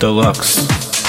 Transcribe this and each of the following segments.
Deluxe.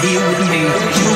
You hold the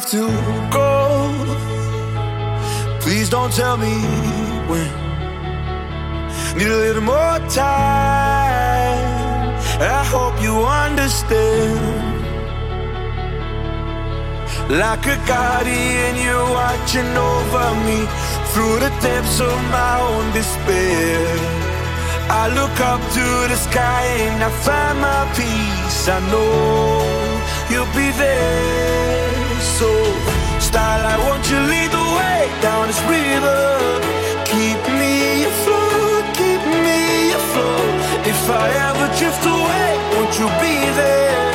have to go, please don't tell me when. Need a little more time. I hope you understand. Like a guardian, you're watching over me through the depths of my own despair. I look up to the sky and I find my peace. I know you'll be there. So, starlight, won't you lead the way down this river? Keep me afloat, keep me afloat. If I ever drift away, won't you be there?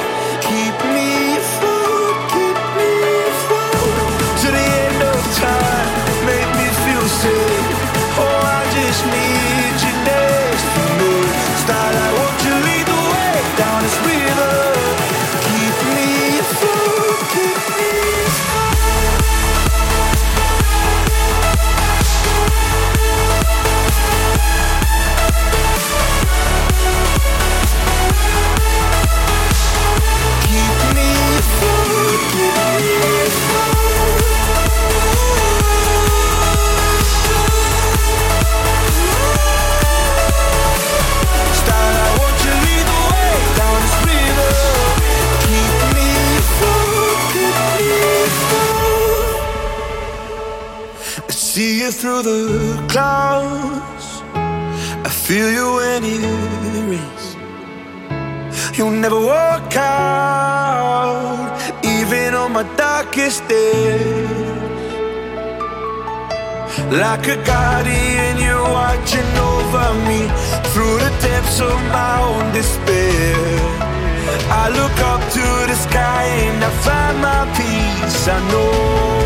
Feel you when it rains. You'll never walk out, even on my darkest days. Like a guardian, you're watching over me through the depths of my own despair. I look up to the sky and I find my peace. I know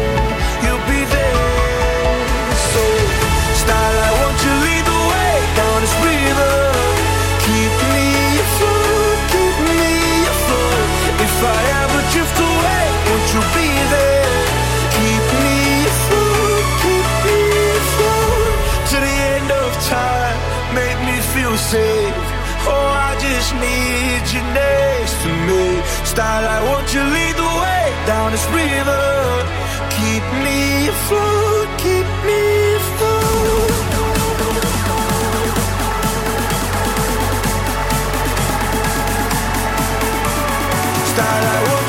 Oh, I just need you next to me. Starlight, won't you lead the way down this river? Keep me afloat, keep me afloat. Starlight, won't